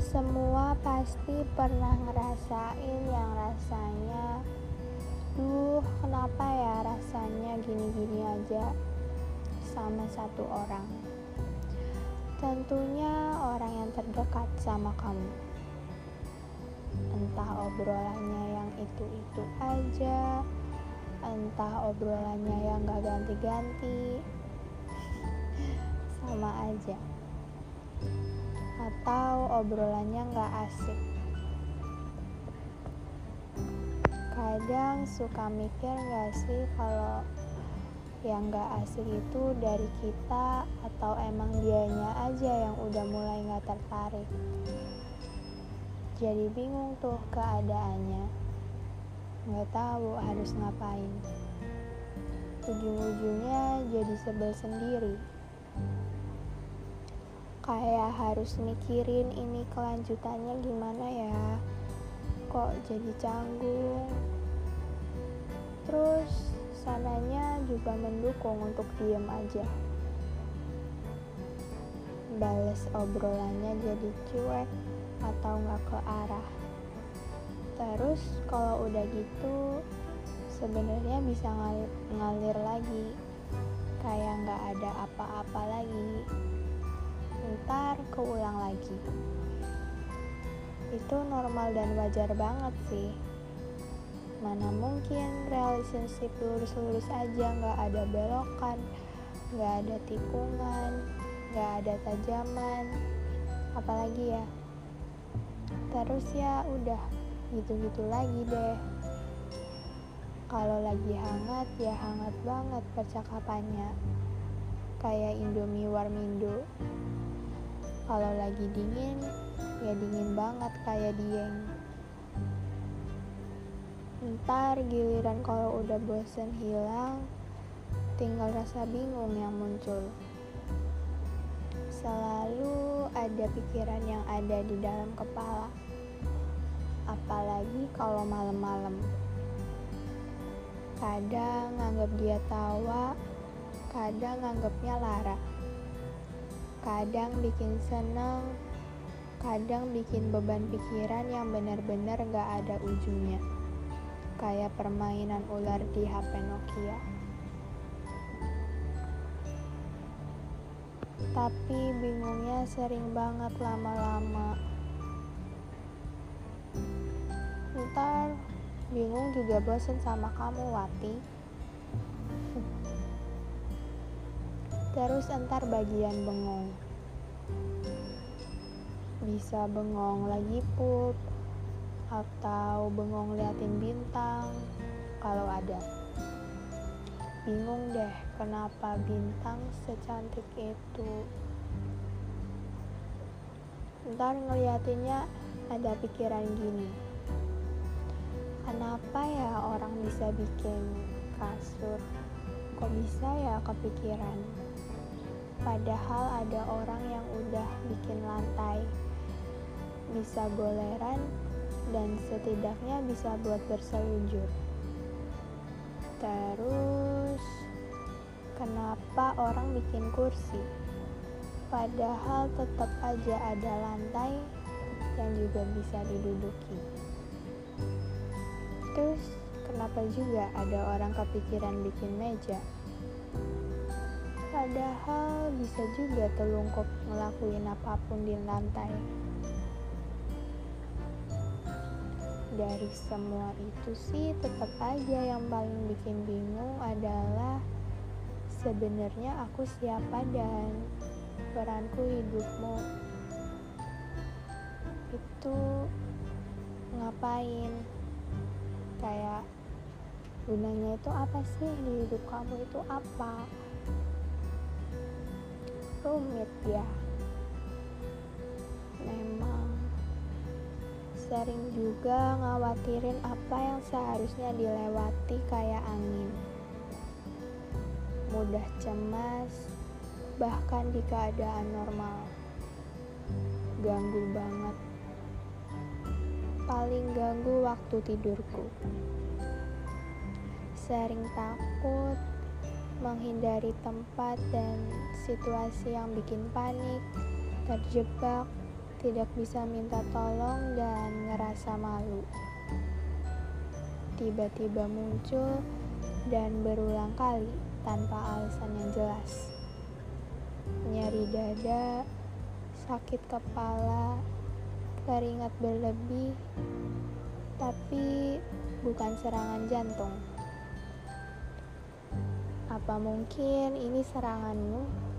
Semua pasti pernah ngerasain yang rasanya Duh, kenapa ya rasanya gini-gini aja sama satu orang? Tentunya orang yang terdekat sama kamu. Entah obrolannya yang itu-itu aja Entah obrolannya yang gak ganti-ganti Sama aja atau obrolannya nggak asik. Kadang suka mikir nggak sih kalau yang nggak asik itu dari kita atau emang dianya aja yang udah mulai nggak tertarik. Jadi bingung tuh keadaannya, nggak tahu harus ngapain. Ujung-ujungnya jadi sebel sendiri kayak harus mikirin ini kelanjutannya gimana ya. Kok jadi canggung. Terus sananya juga mendukung untuk diem aja. Bales obrolannya jadi cuek atau nggak ke arah. Terus kalau udah gitu sebenarnya bisa ngalir, ngalir lagi. Kayak nggak ada apa-apa lagi ntar keulang lagi. Itu normal dan wajar banget sih. Mana mungkin relationship lurus-lurus aja nggak ada belokan nggak ada tikungan nggak ada tajaman. Apalagi ya terus ya udah gitu-gitu lagi deh. Kalau lagi hangat ya hangat banget percakapannya. Kayak Indomie Warmindo kalau lagi dingin ya dingin banget kayak dieng ntar giliran kalau udah bosen hilang tinggal rasa bingung yang muncul. Selalu ada pikiran yang ada di dalam kepala apalagi kalau malam-malam. Kadang nganggap dia tawa kadang nganggapnya lara kadang bikin seneng, kadang bikin beban pikiran yang benar-benar gak ada ujungnya. Kayak permainan ular di HP Nokia. Tapi bingungnya sering banget lama-lama. Ntar bingung juga bosen sama kamu, Wati. Terus entar bagian bengong. Bisa bengong lagi pup atau bengong liatin bintang kalau ada. Bingung deh kenapa bintang secantik itu. Ntar ngeliatinnya ada pikiran gini. Kenapa ya orang bisa bikin kasur? Kok bisa ya kepikiran? Padahal ada orang yang udah bikin lantai, bisa goleran, dan setidaknya bisa buat berseluncur. Terus, kenapa orang bikin kursi? Padahal tetap aja ada lantai yang juga bisa diduduki. Terus, kenapa juga ada orang kepikiran bikin meja? Padahal bisa juga telungkup ngelakuin apa pun di lantai. Dari semua itu sih tetap aja yang paling bikin bingung adalah sebenarnya aku siapa dan peranku hidupmu. Itu ngapain? Kayak gunanya itu apa sih di hidup kamu itu apa rumit ya. Memang sering juga ngawatirin apa yang seharusnya dilewati kayak angin. Mudah cemas bahkan di keadaan normal. Ganggu banget. Paling ganggu waktu tidurku. Sering takut menghindari tempat dan situasi yang bikin panik, terjebak, tidak bisa minta tolong dan ngerasa malu. Tiba-tiba muncul dan berulang kali tanpa alasan yang jelas. Nyeri dada, sakit kepala, keringat berlebih, tapi bukan serangan jantung. Apa mungkin ini seranganmu?